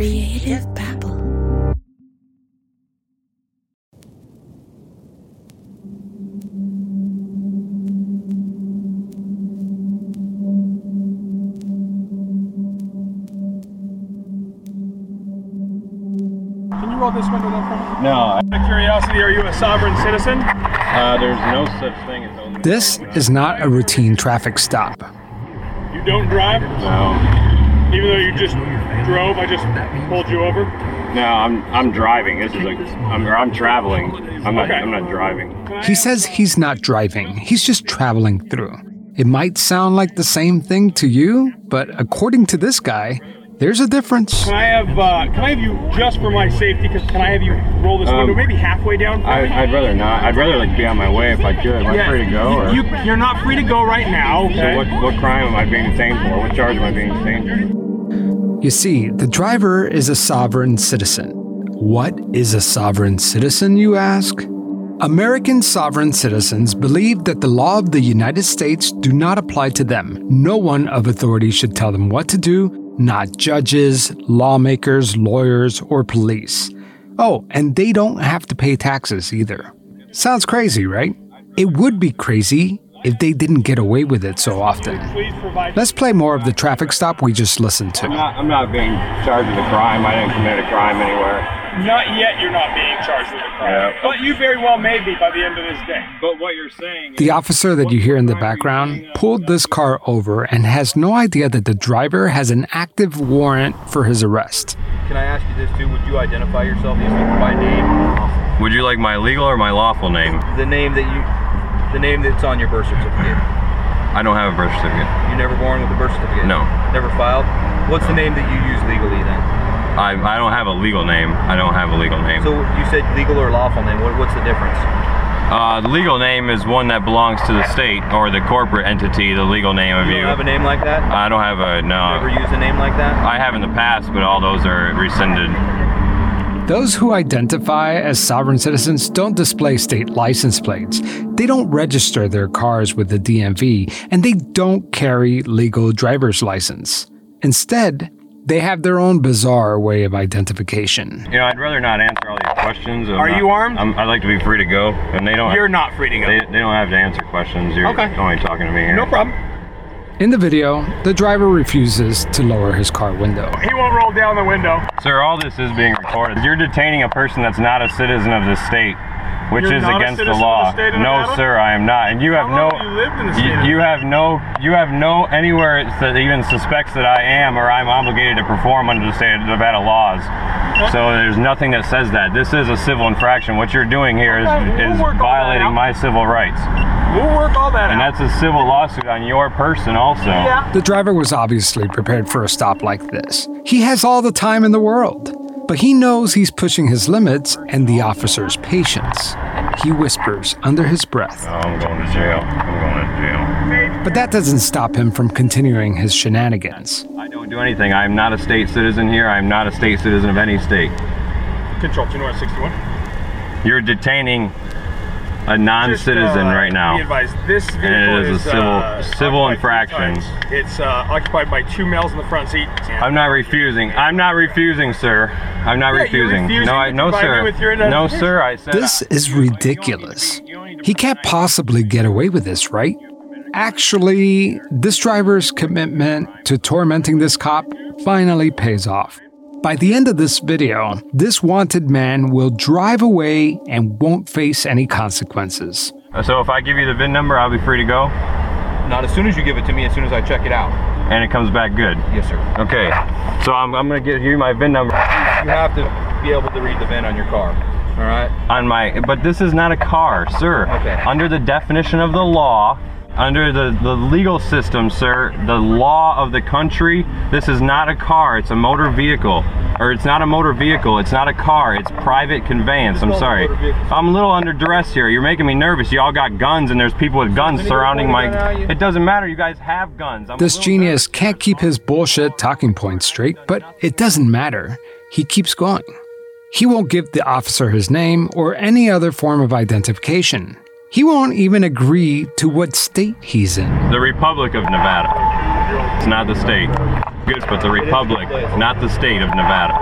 Creative Babble. Can you roll this window down for me? No, Out of curiosity, are you a sovereign citizen? uh, there's no such thing as only. This is not a routine traffic stop. You don't drive? No, Even though you just drove, I just pulled you over? no, I'm I'm driving. This is like I'm I'm traveling. I'm not Okay. I'm not driving. He says he's not driving, he's just traveling through. It might sound like the same thing to you, but according to this guy, there's a difference. Can I have uh, can I have you just for my safety? Cause can I have you roll this Um, window maybe halfway down? I I'd rather not. I'd rather like be on my way if I could. Am I Yeah, free to go? Or? You, you're not free to go right now. Okay. so what what crime am I being detained for? What charge am I being detained for? You see, the driver is a sovereign citizen. What is a sovereign citizen, you ask? American sovereign citizens believe that the law of the United States do not apply to them. No one of authority should tell them what to do, not judges, lawmakers, lawyers, or police. Oh, and they don't have to pay taxes either. Sounds crazy, right? It would be crazy if they didn't get away with it so often. Please provide. Let's play more of the traffic stop we just listened to. I'm not I'm not being charged with a crime. I didn't commit a crime anywhere. Not yet. You're not being charged with a crime, Yeah. but you very well may be by the end of this day. But what you're saying. The officer that you hear in the background pulled this car over and has no idea that the driver has an active warrant for his arrest. Can I ask you this too? Would you identify yourself either by name, Would you like my legal or my lawful name? the name that you, the name that's on your birth certificate? I don't have a birth certificate. You never born with a birth certificate? No. Never filed. What's the name that you use legally then? I, I don't have a legal name. I don't have a legal name. So you said legal or lawful name. What, what's the difference? Uh, the legal name is one that belongs to the state or the corporate entity. The legal name of You you. have a name like that. I don't have a no. Never use a name like that. I have in the past, but all those are rescinded. Those who identify as sovereign citizens don't display state license plates. They don't register their cars with the DMV, and they don't carry legal driver's license. Instead, they have their own bizarre way of identification. You know, I'd rather not answer all these questions. I'm Are not- you armed? I'm, I'd like to be free to go, and they don't. You're not free to go. They, they don't have to answer questions. You're Okay. only talking to me here. no problem. In the video, the driver refuses to lower his car window. He won't roll down the window. Sir, all this is being recorded. You're detaining a person that's not a citizen of this state, which You're is not a against the citizen of law. the state of no, Nevada? sir, I am not. And you have How long no. have you lived in the state of you, you have no. You have no anywhere that even suspects that I am or I'm obligated to perform under the state of Nevada laws. So there's nothing that says that. This is a civil infraction. What you're doing here is, Okay, we'll is work all that violating my civil rights, We'll work all that and out. that's a civil lawsuit on your person also. yeah. The driver was obviously prepared for a stop like this. He has all the time in the world, but he knows he's pushing his limits and the officer's patience. He whispers under his breath, I'm going to jail. I'm going to jail. but that doesn't stop him from continuing his shenanigans. I don't do anything. I am not a state citizen here. I am not a state citizen of any state. Control to North 61. You're detaining a non-citizen uh, right Be now. advised, this vehicle it is a civil- uh, civil occupied infraction. It's uh, occupied by two males in the front seat. I'm not refusing. I'm not refusing, sir. I'm not Yeah, refusing. refusing No, I, no, sir. with your No, sir. I said. This is ridiculous. He can't possibly get away with this, right? Actually, this driver's commitment to tormenting this cop finally pays off. By the end of this video, this wanted man will drive away and won't face any consequences. Uh, so if I give you the VIN number, I'll be free to go, Not as soon as you give it to me. As soon as I check it out. and it comes back good. Yes, sir. Okay. So I'm, I'm gonna give you my VIN number You have to be able to read the VIN on your car. All right. on my. But this is not a car, sir. Okay. Under the definition of the law. Under the, the legal system, sir, the law of the country, this is not a car, it's a motor vehicle. Or it's not a motor vehicle, it's not a car, it's private conveyance. I'm sorry. I'm a little under duress here. You're making me nervous. You all got guns and there's people with guns surrounding my. pointing a gun at you? It doesn't matter, you guys have guns. I'm This little genius can't keep his bullshit talking points straight, but it doesn't matter. He keeps going. He won't give the officer his name or any other form of identification. He won't even agree to what state he's in. The Republic of Nevada. It's not the state. Good, but the Republic, not the state of Nevada.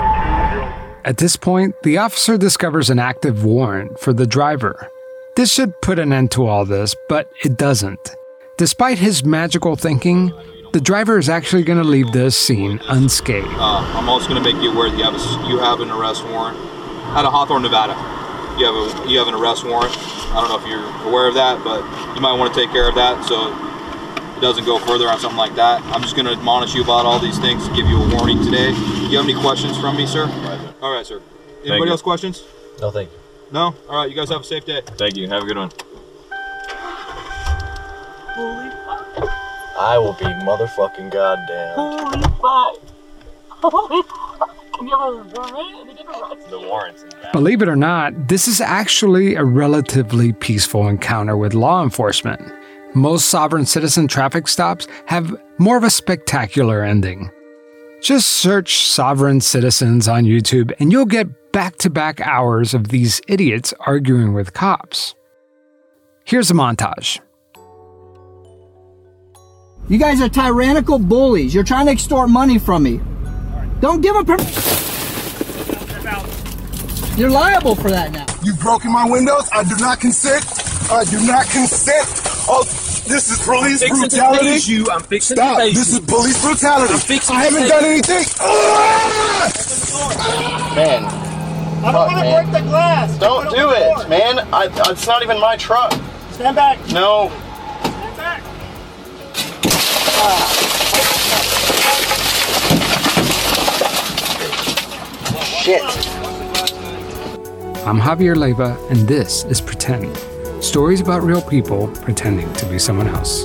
At this point, the officer discovers an active warrant for the driver. This should put an end to all this, but it doesn't. Despite his magical thinking, the driver is actually going to leave this scene unscathed. Uh, I'm also going to make you aware that you have a, you have an arrest warrant out of Hawthorne, Nevada. You have a you have an arrest warrant. I don't know if you're aware of that, but you might want to take care of that so it doesn't go further on something like that. I'm just going to admonish you about all these things, give you a warning today. Do you have any questions from me, sir? All right, sir. Anybody you. else questions? No, thank you. No? All right, you guys have a safe day. Thank you. Have a good one. Holy fuck. I will be motherfucking goddamn. Holy fuck! Holy fuck! Believe it or not, this is actually a relatively peaceful encounter with law enforcement. Most sovereign citizen traffic stops have more of a spectacular ending. Just search sovereign citizens on YouTube and you'll get back to back hours of these idiots arguing with cops. Here's a montage. You guys are tyrannical bullies. You're trying to extort money from me. Don't give them. Per- You're liable for that now. You've broken my windows. I do not consent. I do not consent. Oh, this is police brutality. you. I'm fixing Stop. This is police brutality. fixing I haven't done anything. Ah! Man, I don't want to break the glass. don't do it, man. I, it's not even my truck. Stand back. No. Stand back. Shit. I'm Javier Leiva, and this is Pretend stories about real people pretending to be someone else.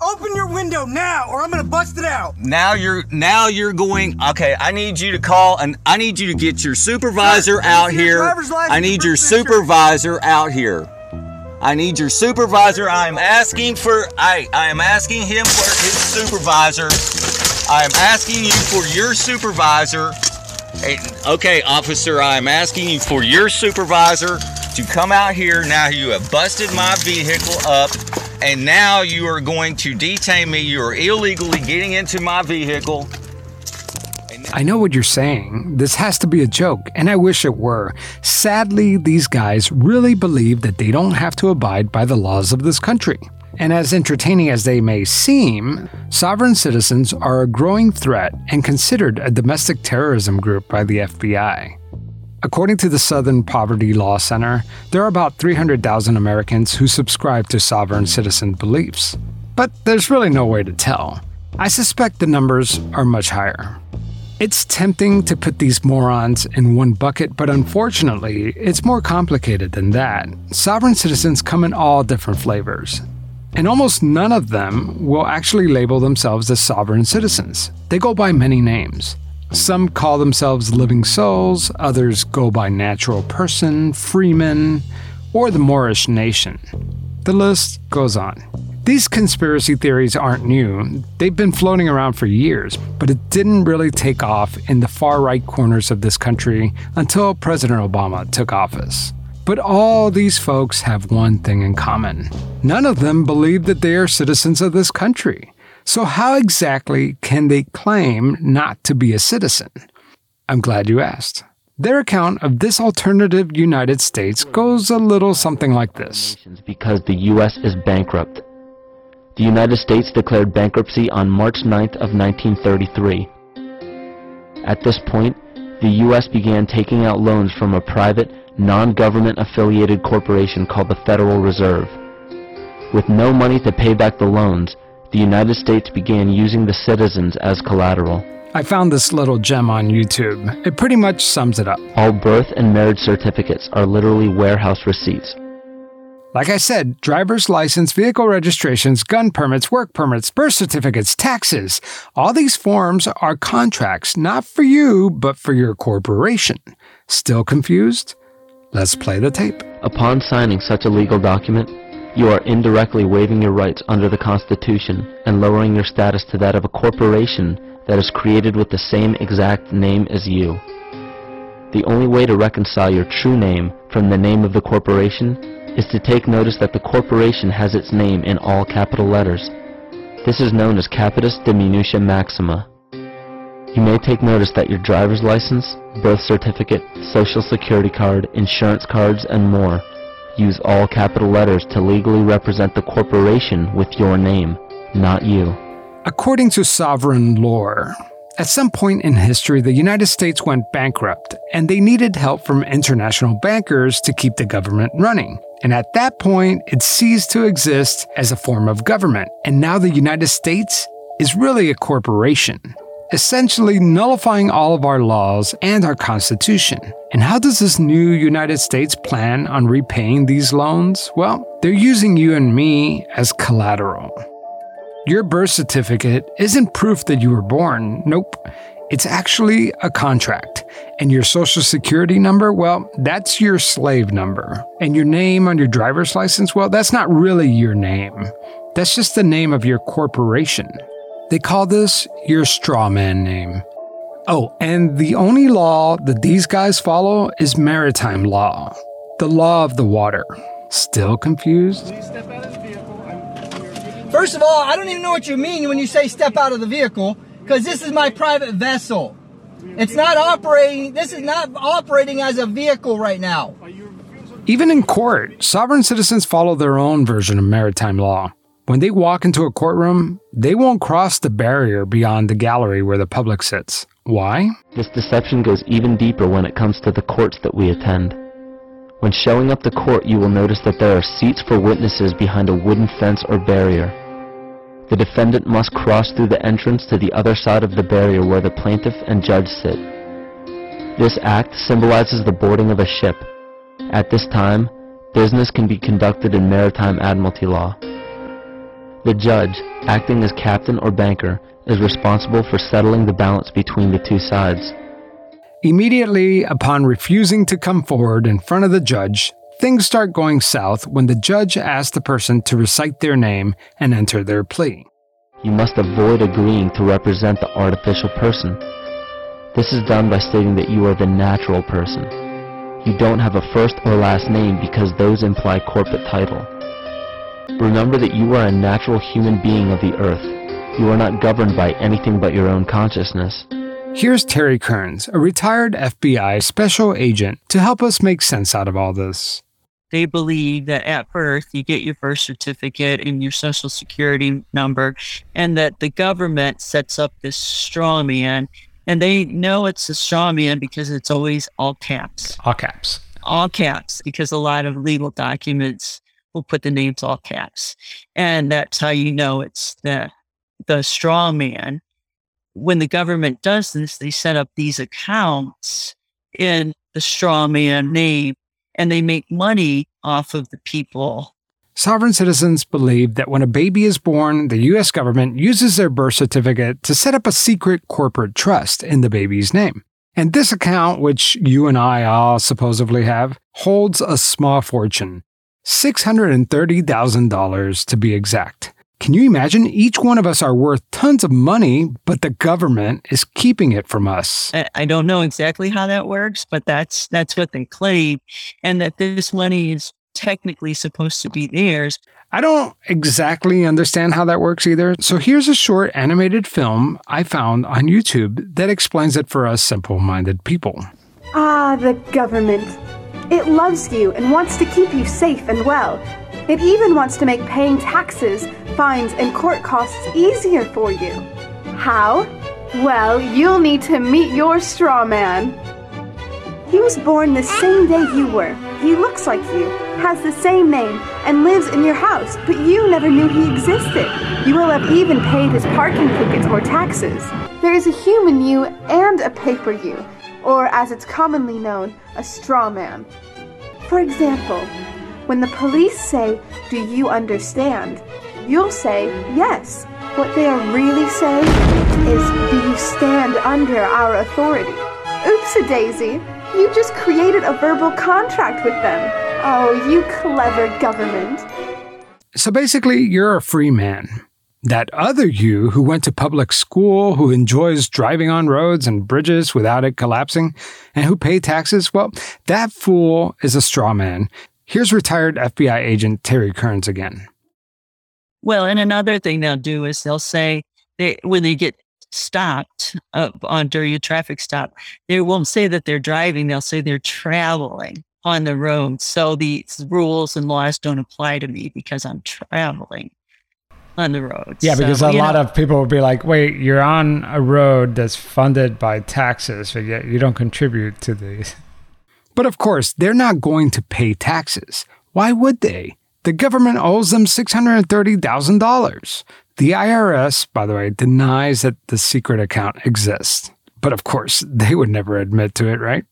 Open your window now, or I'm gonna bust it out. Now you're now you're going. Okay, I need you to call and I need you to get your supervisor out here. I need your supervisor out here. I need your supervisor. I am asking for I I am asking him for his supervisor. I am asking you for your supervisor. Hey, Okay, officer, I am asking you for your supervisor to come out here. Now you have busted my vehicle up, and now you are going to detain me. You are illegally getting into my vehicle. I know what you're saying. This has to be a joke, and I wish it were. Sadly, these guys really believe that they don't have to abide by the laws of this country. And as entertaining as they may seem, sovereign citizens are a growing threat and considered a domestic terrorism group by the FBI. According to the Southern Poverty Law Center, there are about 300,000 Americans who subscribe to sovereign citizen beliefs. But there's really no way to tell. I suspect the numbers are much higher. It's tempting to put these morons in one bucket, but unfortunately, it's more complicated than that. Sovereign citizens come in all different flavors. And almost none of them will actually label themselves as sovereign citizens. They go by many names. Some call themselves living souls, others go by natural person, freeman, or the Moorish nation. The list goes on. These conspiracy theories aren't new. They've been floating around for years, but it didn't really take off in the far right corners of this country until President Obama took office. But all these folks have one thing in common none of them believe that they are citizens of this country. So, how exactly can they claim not to be a citizen? I'm glad you asked. Their account of this alternative United States goes a little something like this Because the U.S. is bankrupt. The United States declared bankruptcy on March 9th of 1933. At this point, the U.S. began taking out loans from a private, non-government affiliated corporation called the Federal Reserve. With no money to pay back the loans, the United States began using the citizens as collateral. I found this little gem on YouTube. It pretty much sums it up. All birth and marriage certificates are literally warehouse receipts. Like I said, driver's license, vehicle registrations, gun permits, work permits, birth certificates, taxes. All these forms are contracts, not for you, but for your corporation. Still confused? Let's play the tape. Upon signing such a legal document, you are indirectly waiving your rights under the Constitution and lowering your status to that of a corporation that is created with the same exact name as you. The only way to reconcile your true name from the name of the corporation is to take notice that the corporation has its name in all capital letters. This is known as capitis diminutia maxima. You may take notice that your driver's license, birth certificate, social security card, insurance cards, and more use all capital letters to legally represent the corporation with your name, not you. According to sovereign lore, at some point in history, the United States went bankrupt and they needed help from international bankers to keep the government running. And at that point, it ceased to exist as a form of government. And now the United States is really a corporation, essentially nullifying all of our laws and our Constitution. And how does this new United States plan on repaying these loans? Well, they're using you and me as collateral. Your birth certificate isn't proof that you were born. Nope. It's actually a contract. And your social security number, well, that's your slave number. And your name on your driver's license, well, that's not really your name. That's just the name of your corporation. They call this your straw man name. Oh, and the only law that these guys follow is maritime law, the law of the water. Still confused? First of all, I don't even know what you mean when you say step out of the vehicle, because this is my private vessel. It's not operating, this is not operating as a vehicle right now. Even in court, sovereign citizens follow their own version of maritime law. When they walk into a courtroom, they won't cross the barrier beyond the gallery where the public sits. Why? This deception goes even deeper when it comes to the courts that we attend. When showing up to court, you will notice that there are seats for witnesses behind a wooden fence or barrier. The defendant must cross through the entrance to the other side of the barrier where the plaintiff and judge sit. This act symbolizes the boarding of a ship. At this time, business can be conducted in maritime admiralty law. The judge, acting as captain or banker, is responsible for settling the balance between the two sides. Immediately upon refusing to come forward in front of the judge, things start going south when the judge asks the person to recite their name and enter their plea. You must avoid agreeing to represent the artificial person. This is done by stating that you are the natural person. You don't have a first or last name because those imply corporate title. Remember that you are a natural human being of the earth. You are not governed by anything but your own consciousness. Here's Terry Kearns, a retired FBI special agent, to help us make sense out of all this. They believe that at birth you get your birth certificate and your social security number, and that the government sets up this straw man, and they know it's a straw man because it's always all caps. All caps. All caps, because a lot of legal documents will put the names all caps, and that's how you know it's the the straw man when the government does this, they set up these accounts in the straw man name and they make money off of the people. Sovereign citizens believe that when a baby is born, the U.S. government uses their birth certificate to set up a secret corporate trust in the baby's name. And this account, which you and I all supposedly have, holds a small fortune. $630,000 to be exact. Can you imagine? Each one of us are worth tons of money, but the government is keeping it from us. I I don't know exactly how that works, but that's that's what they claim, and that this money is technically supposed to be theirs. I don't exactly understand how that works either. So here's a short animated film I found on YouTube that explains it for us simple minded people. Ah, the government. It loves you and wants to keep you safe and well. It even wants to make paying taxes, fines, and court costs easier for you. How? Well, you'll need to meet your straw man. He was born the same day you were. He looks like you, has the same name, and lives in your house, but you never knew he existed. You will have even paid his parking tickets or taxes. There is a human you and a paper you, or as it's commonly known, a straw man. For example, when the police say, Do you understand? You'll say, Yes. What they are really saying is, Do you stand under our authority? Oops a daisy. You just created a verbal contract with them. Oh, you clever government. So basically, you're a free man. That other you who went to public school, who enjoys driving on roads and bridges without it collapsing, and who pay taxes, well, that fool is a straw man. Here's retired FBI agent Terry Kearns again. Well, and another thing they'll do is they'll say they when they get stopped uh, on during a traffic stop, they won't say that they're driving. They'll say they're traveling on the road. So these rules and laws don't apply to me because I'm traveling on the road. Yeah, because So, a lot know, of people would be like, "Wait, you're on a road that's funded by taxes, but yet you don't contribute to these." But of course, they're not going to pay taxes. Why would they? The government owes them $630,000. The IRS, by the way, denies that the secret account exists. But of course, they would never admit to it, right?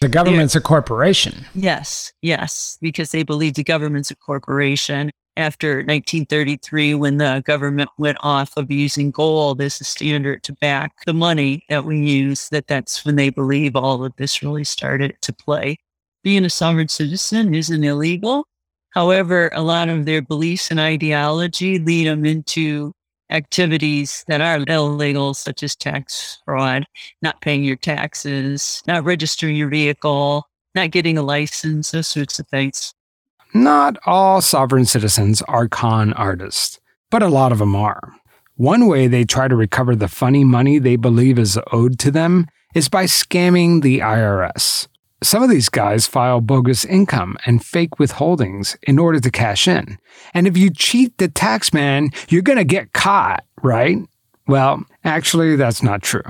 The government's a corporation. Yes, yes, because they believe the government's a corporation. After 1933, when the government went off of using gold as a standard to back the money that we use, that that's when they believe all of this really started to play. Being a sovereign citizen isn't illegal. However, a lot of their beliefs and ideology lead them into activities that are illegal, such as tax fraud, not paying your taxes, not registering your vehicle, not getting a license, those sorts of things. Not all sovereign citizens are con artists, but a lot of them are. One way they try to recover the funny money they believe is owed to them is by scamming the IRS. Some of these guys file bogus income and fake withholdings in order to cash in. And if you cheat the tax man, you're going to get caught, right? Well, actually, that's not true.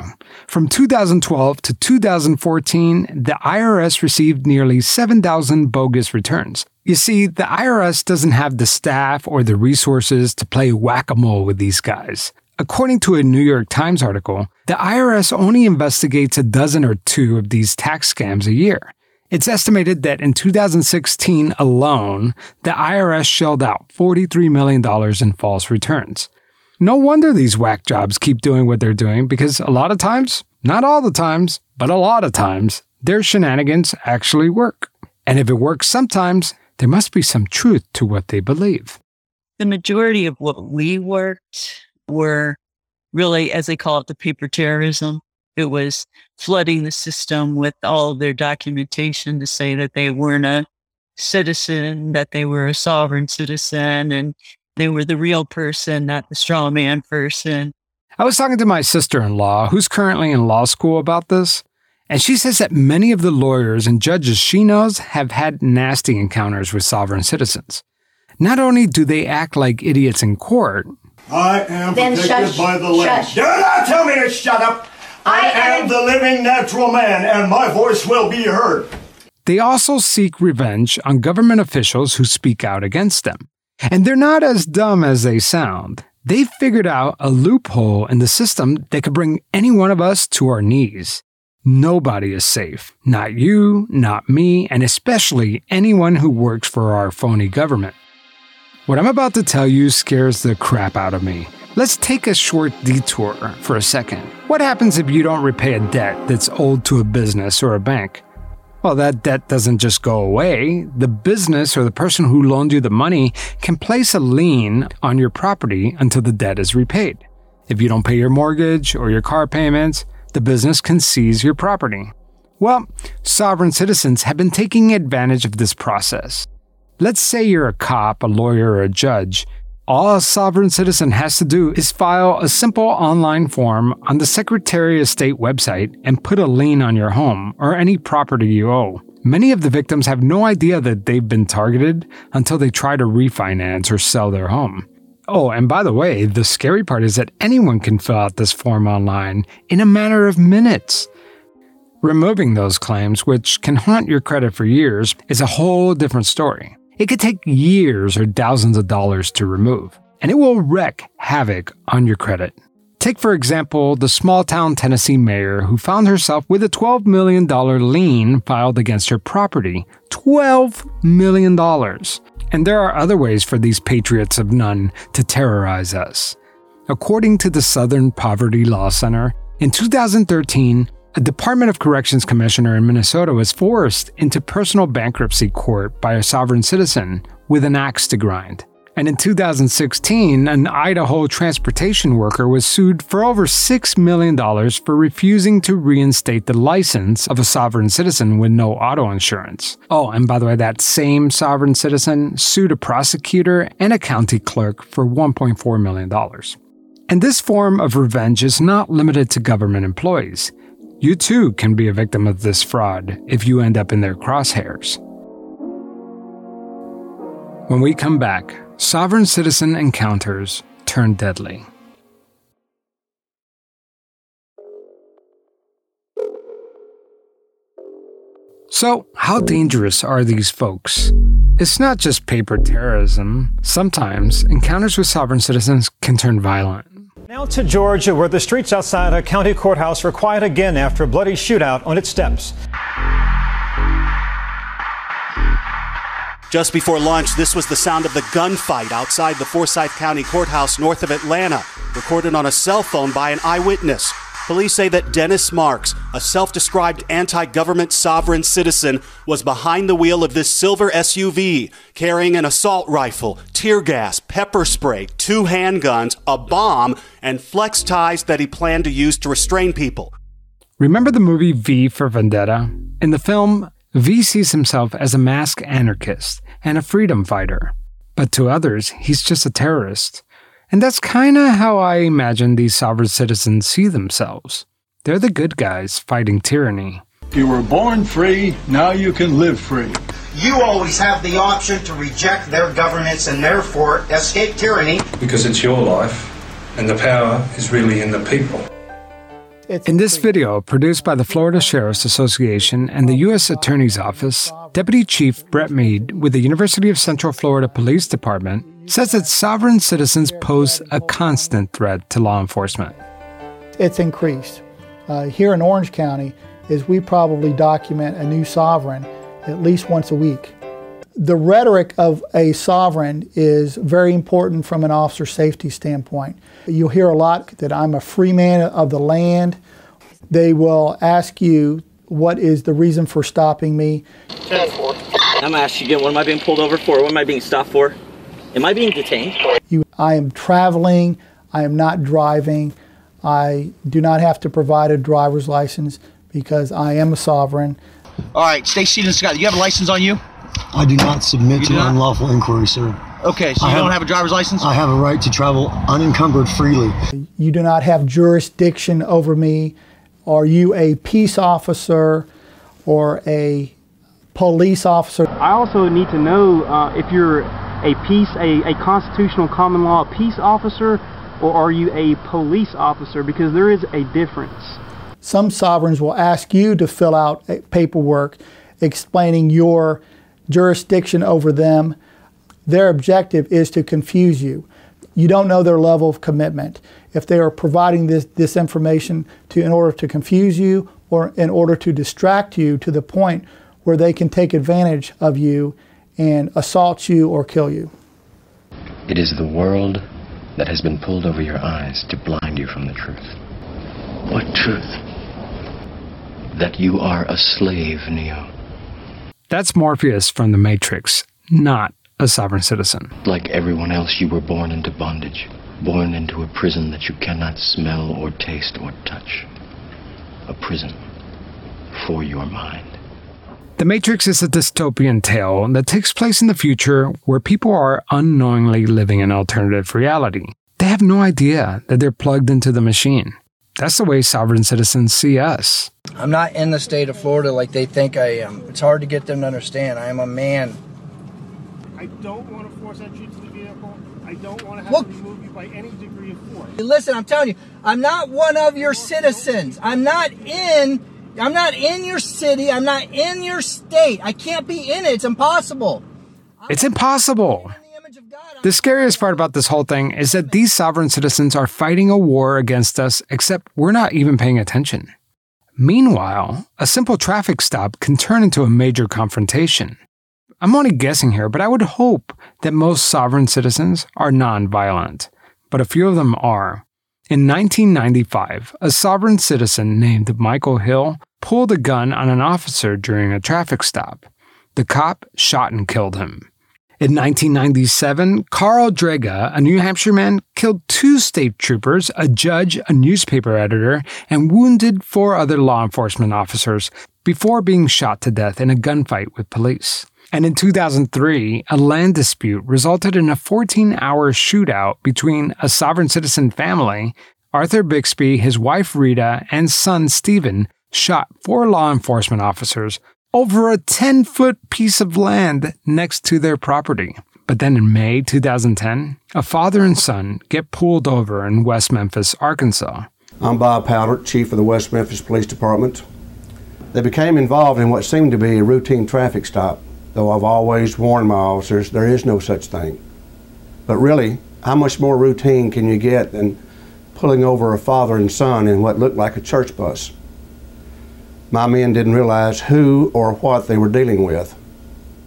From 2012 to 2014, the IRS received nearly 7,000 bogus returns. You see, the IRS doesn't have the staff or the resources to play whack a mole with these guys. According to a New York Times article, the IRS only investigates a dozen or two of these tax scams a year. It's estimated that in 2016 alone, the IRS shelled out $43 million in false returns. No wonder these whack jobs keep doing what they're doing because a lot of times, not all the times, but a lot of times, their shenanigans actually work. And if it works sometimes, there must be some truth to what they believe. The majority of what we worked were really, as they call it, the paper terrorism. It was flooding the system with all of their documentation to say that they weren't a citizen, that they were a sovereign citizen, and they were the real person, not the straw man person. I was talking to my sister in law, who's currently in law school, about this, and she says that many of the lawyers and judges she knows have had nasty encounters with sovereign citizens. Not only do they act like idiots in court, I am Then protected shush, by the land. shush. Do not tell me to shut up. I, am the living natural man, and my voice will be heard. they also seek revenge on government officials who speak out against them. And they're not as dumb as they sound. They've figured out a loophole in the system that could bring any one of us to our knees. Nobody is safe. Not you, not me, and especially anyone who works for our phony government. What I'm about to tell you scares the crap out of me. Let's take a short detour for a second. What happens if you don't repay a debt that's owed to a business or a bank? Well, that debt doesn't just go away. The business or the person who loaned you the money can place a lien on your property until the debt is repaid. If you don't pay your mortgage or your car payments, the business can seize your property. Well, sovereign citizens have been taking advantage of this process. Let's say you're a cop, a lawyer, or a judge. All a sovereign citizen has to do is file a simple online form on the Secretary of State website and put a lien on your home or any property you owe. Many of the victims have no idea that they've been targeted until they try to refinance or sell their home. Oh, and by the way, the scary part is that anyone can fill out this form online in a matter of minutes. Removing those claims, which can haunt your credit for years, is a whole different story. It could take years or thousands of dollars to remove, and it will wreak havoc on your credit. Take, for example, the small town Tennessee mayor who found herself with a $12 million lien filed against her property. $12 million. And there are other ways for these patriots of none to terrorize us. According to the Southern Poverty Law Center, in 2013, a Department of Corrections commissioner in Minnesota was forced into personal bankruptcy court by a sovereign citizen with an axe to grind. And in 2016, an Idaho transportation worker was sued for over $6 million for refusing to reinstate the license of a sovereign citizen with no auto insurance. Oh, and by the way, that same sovereign citizen sued a prosecutor and a county clerk for $1.4 million. And this form of revenge is not limited to government employees. You too can be a victim of this fraud if you end up in their crosshairs. When we come back, sovereign citizen encounters turn deadly. So, how dangerous are these folks? It's not just paper terrorism. Sometimes encounters with sovereign citizens can turn violent. Now to Georgia, where the streets outside a county courthouse were quiet again after a bloody shootout on its steps. Just before lunch, this was the sound of the gunfight outside the Forsyth County Courthouse north of Atlanta, recorded on a cell phone by an eyewitness. Police say that Dennis Marks, a self described anti government sovereign citizen, was behind the wheel of this silver SUV, carrying an assault rifle, tear gas, pepper spray, two handguns, a bomb, and flex ties that he planned to use to restrain people. Remember the movie V for Vendetta? In the film, V sees himself as a masked anarchist and a freedom fighter. But to others, he's just a terrorist. And that's kind of how I imagine these sovereign citizens see themselves. They're the good guys fighting tyranny. You were born free, now you can live free. You always have the option to reject their governments and therefore escape tyranny. Because it's your life, and the power is really in the people. In this video, produced by the Florida Sheriff's Association and the U.S. Attorney's Office, Deputy Chief Brett Mead with the University of Central Florida Police Department says that sovereign citizens pose a constant threat to law enforcement. It's increased. Uh, here in Orange County, is we probably document a new sovereign at least once a week. The rhetoric of a sovereign is very important from an officer safety standpoint. You'll hear a lot that I'm a free man of the land. They will ask you, what is the reason for stopping me? I'm gonna you again, what am I being pulled over for? What am I being stopped for? Am I being detained? You, I am traveling, I am not driving, I do not have to provide a driver's license because I am a sovereign. All right, stay seated, Scott. Do you have a license on you? I do not submit You to do not? unlawful inquiry, sir. Okay, so I you have- don't have a driver's license? I have a right to travel unencumbered freely. You do not have jurisdiction over me. Are you a peace officer or a police officer? I also need to know uh, if you're a peace, a, a constitutional common law peace officer, or are you a police officer? Because there is a difference. Some sovereigns will ask you to fill out paperwork explaining your jurisdiction over them. Their objective is to confuse you. You don't know their level of commitment. If they are providing this, this information to, in order to confuse you or in order to distract you to the point where they can take advantage of you and assault you or kill you. It is the world that has been pulled over your eyes to blind you from the truth. What truth? That you are a slave, Neo. That's Morpheus from The Matrix, not a sovereign citizen. Like everyone else, you were born into bondage, born into a prison that you cannot smell or taste or touch. A prison for your mind. The Matrix is a dystopian tale that takes place in the future where people are unknowingly living an alternative reality. They have no idea that they're plugged into the machine. That's the way sovereign citizens see us. I'm not in the state of Florida like they think I am. It's hard to get them to understand. I am a man. I don't want to force entry to the vehicle. I don't want to have Look. to remove you by any degree of force. Listen, I'm telling you, I'm not one of your citizens. I'm not in I'm not in your city. I'm not in your state. I can't be in it. It's impossible. It's impossible. The scariest part about this whole thing is that these sovereign citizens are fighting a war against us, except we're not even paying attention. Meanwhile, a simple traffic stop can turn into a major confrontation. I'm only guessing here, but I would hope that most sovereign citizens are non-violent, but a few of them are. In 1995, a sovereign citizen named Michael Hill pulled a gun on an officer during a traffic stop. The cop shot and killed him. In 1997, Carl Drega, a New Hampshire man, killed two state troopers, a judge, a newspaper editor, and wounded four other law enforcement officers before being shot to death in a gunfight with police. And in 2003, a land dispute resulted in a 14 hour shootout between a sovereign citizen family, Arthur Bixby, his wife Rita, and son Steven, shot four law enforcement officers over a 10 foot piece of land next to their property. But then in May 2010, a father and son get pulled over in West Memphis, Arkansas. I'm Bob Paudert, Chief of the West Memphis Police Department. They became involved in what seemed to be a routine traffic stop, though I've always warned my officers there is no such thing. But really, how much more routine can you get than pulling over a father and son in what looked like a church bus? My men didn't realize who or what they were dealing with.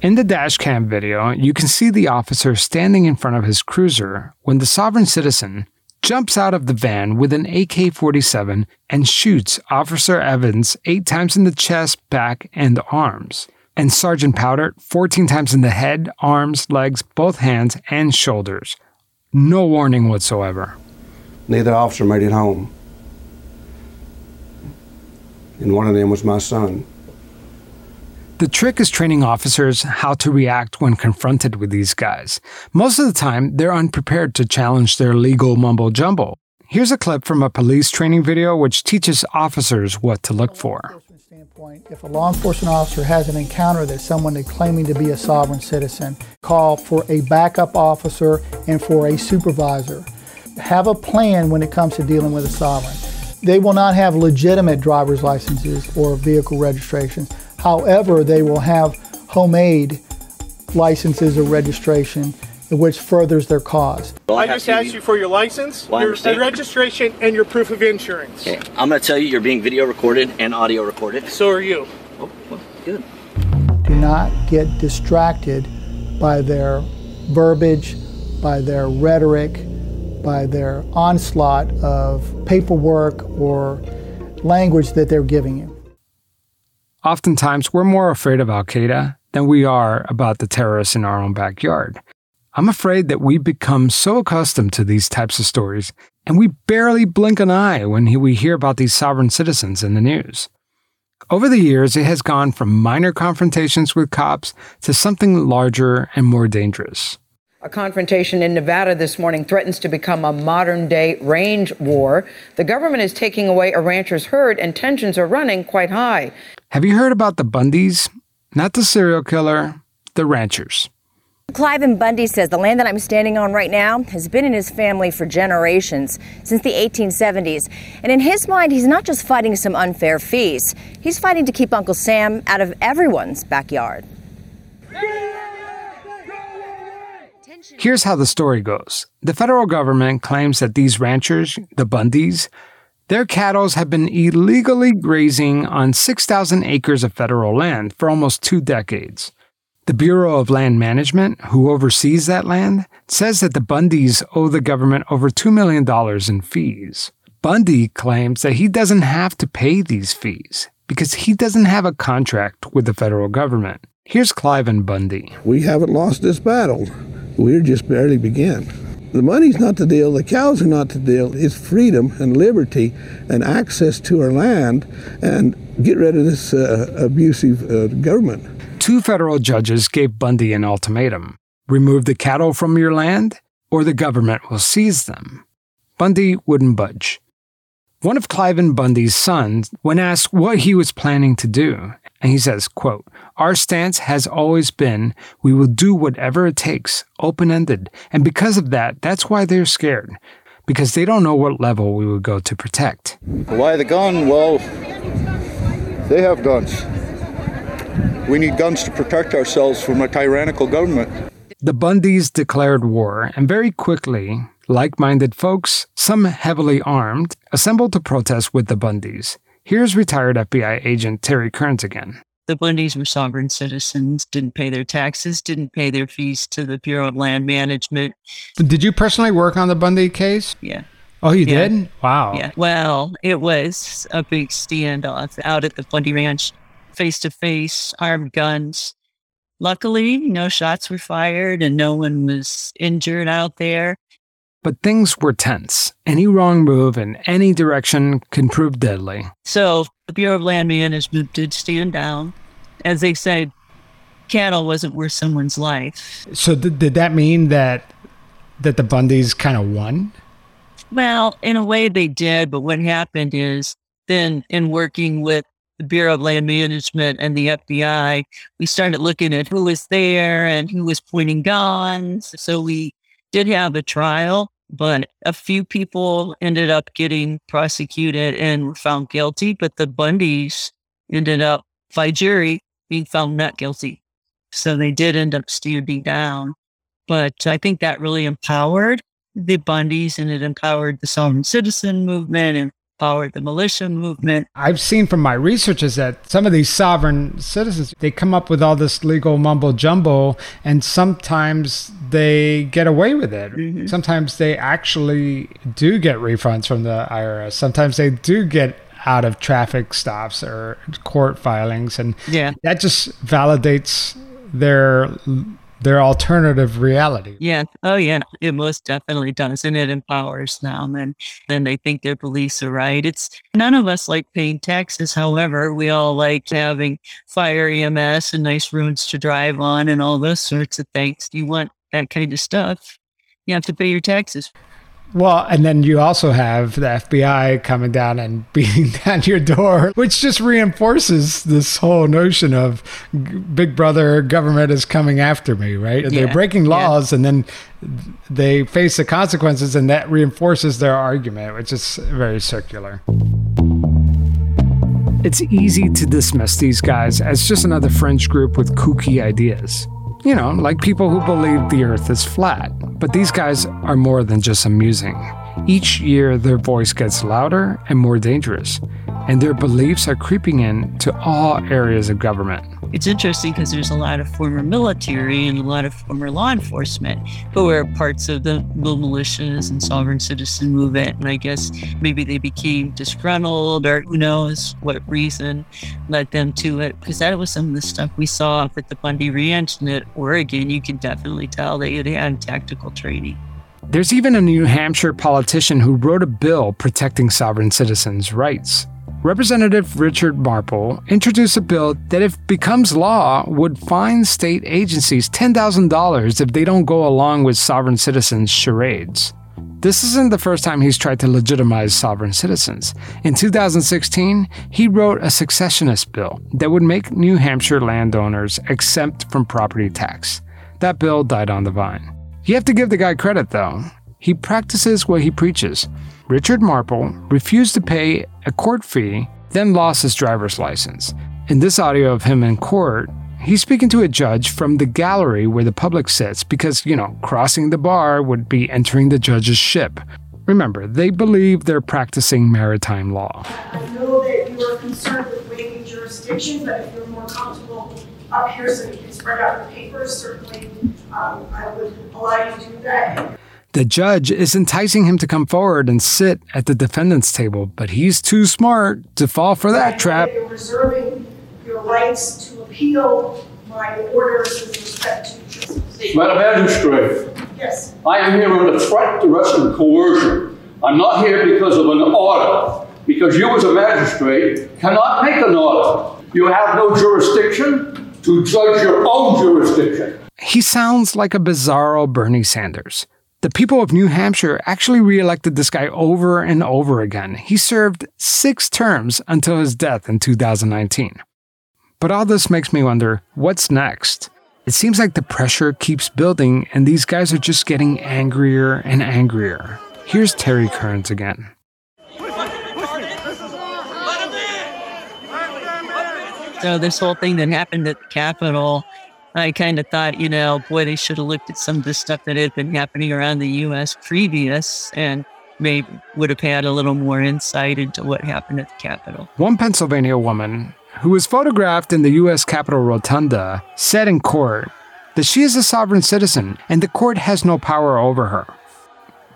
In the dashcam video, you can see the officer standing in front of his cruiser when the sovereign citizen jumps out of the van with an AK 47 and shoots Officer Evans eight times in the chest, back, and arms, and Sergeant Paudert 14 times in the head, arms, legs, both hands, and shoulders. No warning whatsoever. Neither officer made it home. And one of them was my son. The trick is training officers how to react when confronted with these guys. Most of the time, they're unprepared to challenge their legal mumbo jumbo. Here's a clip from a police training video which teaches officers what to look for. If a law enforcement officer has an encounter that someone is claiming to be a sovereign citizen, call for a backup officer and for a supervisor. Have a plan when it comes to dealing with a sovereign. They will not have legitimate driver's licenses or vehicle registrations. However, they will have homemade licenses or registration, which furthers their cause. I just asked you for your license, Well, your registration, and your proof of insurance. Okay, I'm gonna tell you you're being video recorded and audio recorded. So are you. Oh, well, good. Do not get distracted by their verbiage, by their rhetoric, by their onslaught of paperwork or language that they're giving you. Oftentimes, we're more afraid of Al Qaeda than we are about the terrorists in our own backyard. I'm afraid that we become so accustomed to these types of stories, and we barely blink an eye when we hear about these sovereign citizens in the news. Over the years, it has gone from minor confrontations with cops to something larger and more dangerous. A confrontation in Nevada this morning threatens to become a modern day range war. The government is taking away a rancher's herd, and tensions are running quite high. Have you heard about the Bundys? Not the serial killer, the ranchers. Cliven Bundy says the land that I'm standing on right now has been in his family for generations, since the 1870s. And in his mind, he's not just fighting some unfair fees, he's fighting to keep Uncle Sam out of everyone's backyard. Here's how the story goes the federal government claims that these ranchers, the Bundys, their cattle have been illegally grazing on 6,000 acres of federal land for almost two decades. The Bureau of Land Management, who oversees that land, says that the Bundys owe the government over $2 million in fees. Bundy claims that he doesn't have to pay these fees because he doesn't have a contract with the federal government. Here's Cliven Bundy. We haven't lost this battle. We're just barely began. The money's not the deal, the cows are not the deal. It's freedom and liberty and access to our land and get rid of this uh, abusive uh, government. Two federal judges gave Bundy an ultimatum remove the cattle from your land, or the government will seize them. Bundy wouldn't budge. One of Cliven Bundy's sons, when asked what he was planning to do, and he says, quote, Our stance has always been we will do whatever it takes, open ended. And because of that, that's why they're scared. Because they don't know what level we would go to protect. Why the gun? Well, they have guns. We need guns to protect ourselves from a tyrannical government. The Bundys declared war, and very quickly, like minded folks, some heavily armed, assembled to protest with the Bundys. Here's retired FBI agent Terry Kearns again. The Bundys were sovereign citizens, didn't pay their taxes, didn't pay their fees to the Bureau of Land Management. Did you personally work on the Bundy case? Yeah. Oh, you Yeah. did? Wow. Yeah. Well, it was a big standoff out at the Bundy Ranch, face to face, armed guns. Luckily, no shots were fired and no one was injured out there. But things were tense. Any wrong move in any direction can prove deadly. So the Bureau of Land Management did stand down. As they said, cattle wasn't worth someone's life. So th- did that mean that that the Bundys kind of won? Well, in a way they did, but what happened is then in working with the Bureau of Land Management and the FBI, we started looking at who was there and who was pointing guns. So we did have a trial, but a few people ended up getting prosecuted and were found guilty, but the Bundys ended up by jury being found not guilty. So they did end up standing down. But I think that really empowered the Bundys and it empowered the sovereign citizen movement and empowered the militia movement. I've seen from my research is that some of these sovereign citizens they come up with all this legal mumbo jumbo, and sometimes they get away with it. Mm-hmm. Sometimes they actually do get refunds from the IRS. Sometimes they do get out of traffic stops or court filings, and Yeah. that just validates their their alternative reality. Yeah. Oh, yeah. It most definitely does. And it empowers them. And then they think their beliefs are right. It's none of us like paying taxes. However, we all like having fire EMS and nice roads to drive on and all those sorts of things. You want that kind of stuff. You have to pay your taxes. Well, and then you also have the FBI coming down and beating down your door, which just reinforces this whole notion of Big Brother government is coming after me, right? Yeah. They're Yeah, breaking yeah. laws and then they face the consequences, and that reinforces their argument, which is very circular. It's easy to dismiss these guys as just another fringe group with kooky ideas. You know, like people who believe the earth is flat. But these guys are more than just amusing. Each year, their voice gets louder and more dangerous, and their beliefs are creeping in to all areas of government. It's interesting because there's a lot of former military and a lot of former law enforcement who were parts of the militias and sovereign citizen movement. And I guess maybe they became disgruntled or who knows what reason led them to it. Because that was some of the stuff we saw up at the Bundy Ranch and at Oregon. You can definitely tell that they had had tactical training. There's even a New Hampshire politician who wrote a bill protecting sovereign citizens' rights. Representative Richard Marple introduced a bill that, if becomes law, would fine state agencies $10,000 if they don't go along with sovereign citizens' charades. This isn't the first time he's tried to legitimize sovereign citizens. In 2016, he wrote a successionist bill that would make New Hampshire landowners exempt from property tax. That bill died on the vine. You have to give the guy credit, though. He practices what he preaches. Richard Marple refused to pay a court fee, then lost his driver's license. In this audio of him in court, he's speaking to a judge from the gallery where the public sits because, you know, crossing the bar would be entering the judge's ship. Remember, they believe they're practicing maritime law. I know that you are concerned with waiving jurisdiction, but if you're more comfortable up here so you can spread out your papers, certainly um, I would allow you to do that. The judge is enticing him to come forward and sit at the defendant's table, but he's too smart to fall for that trap. You're reserving your rights to appeal my my orders with respect to jurisdiction. Madam Magistrate, Yes. I am here under threat, duress, and coercion. I'm not here because of an order, because you as a magistrate cannot make an order. You have no jurisdiction to judge your own jurisdiction. He sounds like a bizarro Bernie Sanders. The people of New Hampshire actually reelected this guy over and over again. He served six terms until his death in 2019. But all this makes me wonder what's next? It seems like the pressure keeps building and these guys are just getting angrier and angrier. Here's Terry Kearns again. So this whole thing that happened at the Capitol, I kind of thought, you know, boy, they should have looked at some of the stuff that had been happening around the U.S. previous and maybe would have had a little more insight into what happened at the Capitol. One Pennsylvania woman who was photographed in the U.S. Capitol Rotunda said in court that she is a sovereign citizen and the court has no power over her.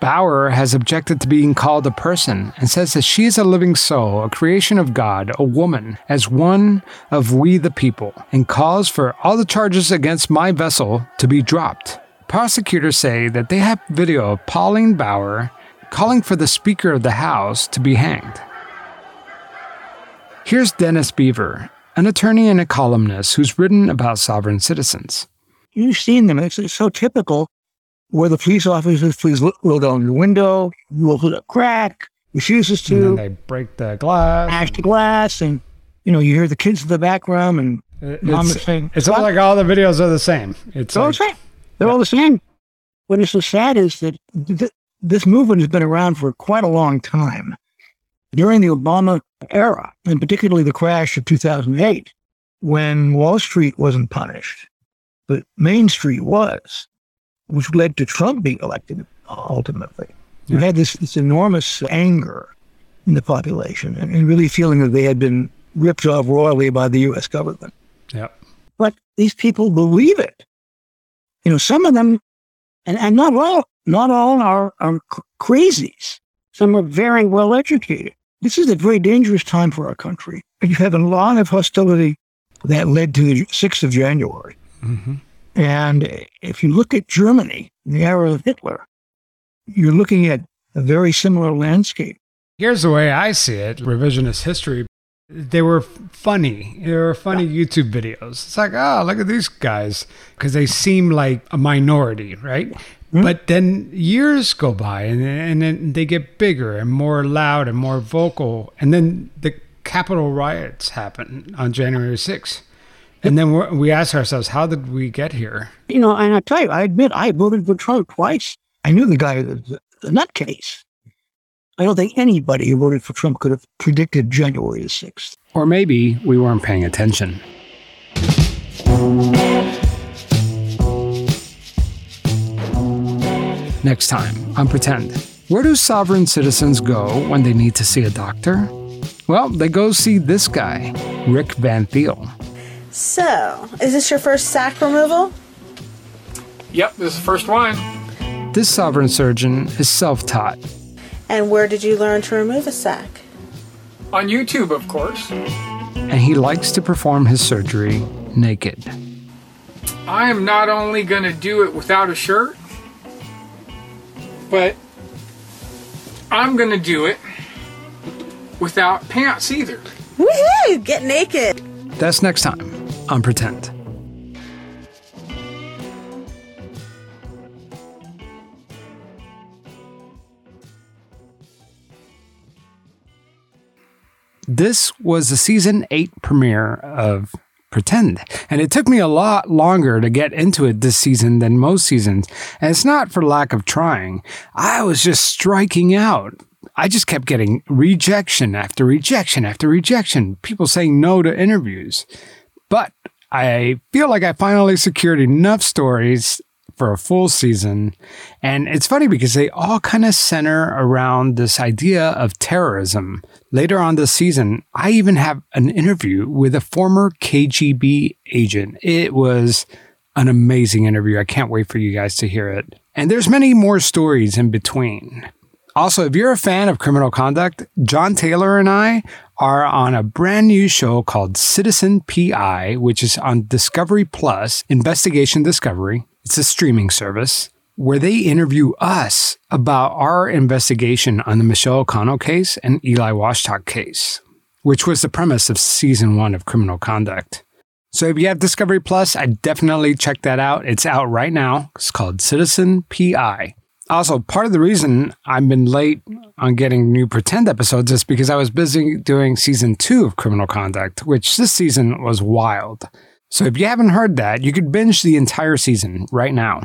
Bauer has objected to being called a person and says that she is a living soul, a creation of God, a woman, as one of we the people, and calls for all the charges against my vessel to be dropped. Prosecutors say that they have video of Pauline Bauer calling for the Speaker of the House to be hanged. Here's Dennis Beaver, an attorney and a columnist who's written about sovereign citizens. You've seen them. It's, so typical where the police officers please look, roll down your window, you will hit a crack, refuses to. And then they break the glass. Smash the glass, and you know you hear the kids in the background, and uh, mom is It's, saying, it's all like all the videos are the same. It's all like, the same. They're all the same. What is so sad is that th- this movement has been around for quite a long time. During the Obama era, and particularly the crash of 2008, when Wall Street wasn't punished, but Main Street was, which led to Trump being elected ultimately. You had this, this enormous anger in the population and, and really feeling that they had been ripped off royally by the U.S. government. Yep. But these people believe it. You know, some of them, and, and not all, not all are, are crazies. Some are very well educated. This is a very dangerous time for our country. You have a lot of hostility that led to the 6th of January. Mhm. And if you look at Germany in the era of Hitler, you're looking at a very similar landscape. Here's the way I see it revisionist history. They were funny. They were funny YouTube videos. It's like, oh, look at these guys. Because they seem like a minority, right? Hmm? But then years go by and, and then they get bigger and more loud and more vocal. And then the Capitol riots happen on January 6th. And then we ask ourselves, how did we get here? You know, and I tell you, I admit I voted for Trump twice. I knew the guy was a nutcase. I don't think anybody who voted for Trump could have predicted January the 6th. Or maybe we weren't paying attention. Next time on Pretend. Where do sovereign citizens go when they need to see a doctor? Well, they go see this guy, Rick Van Thiel. So, is this your first sac removal? Yep, this is the first one. This sovereign surgeon is self taught. And where did you learn to remove a sac? On YouTube, of course. and he likes to perform his surgery naked. I am not only going to do it without a shirt, but I'm going to do it without pants either. Woohoo! Get naked! That's next time on Pretend. This was the season 8 premiere of Pretend, and it took me a lot longer to get into it this season than most seasons. And it's not for lack of trying, I was just striking out. I just kept getting rejection after rejection after rejection, people saying no to interviews. But I feel like I finally secured enough stories for a full season. And it's funny because they all kind of center around this idea of terrorism. Later on this season, I even have an interview with a former KGB agent. It was an amazing interview. I can't wait for you guys to hear it. And there's many more stories in between. Also, if you're a fan of criminal conduct, John Taylor and I are on a brand new show called Citizen PI, which is on Discovery Plus, Investigation Discovery. It's a streaming service where they interview us about our investigation on the Michelle O'Connell case and Eli Washtok case, which was the premise of season one of Criminal Conduct. So if you have Discovery Plus, I definitely check that out. It's out right now. It's called Citizen PI. Also, part of the reason I've been late on getting new Pretend episodes is because I was busy doing season two of Criminal Conduct, which this season was wild. So if you haven't heard that, you could binge the entire season right now.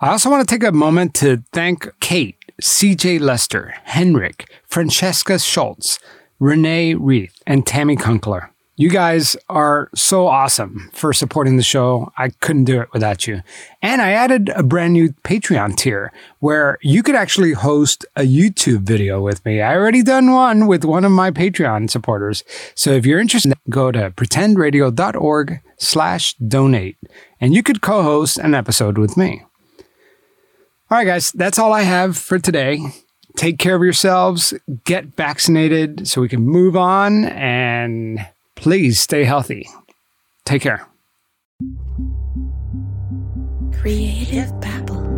I also want to take a moment to thank Kate, CJ Lester, Henrik, Francesca Schultz, Renee Reith, and Tammy Kunkler. You guys are so awesome for supporting the show. I couldn't do it without you. And I added a brand new Patreon tier where you could actually host a YouTube video with me. I already done one with one of my Patreon supporters. So if you're interested, go to pretendradio.org slash donate and you could co-host an episode with me. All right, guys, that's all I have for today. Take care of yourselves, get vaccinated so we can move on, and please stay healthy. Take care. Creative Babble.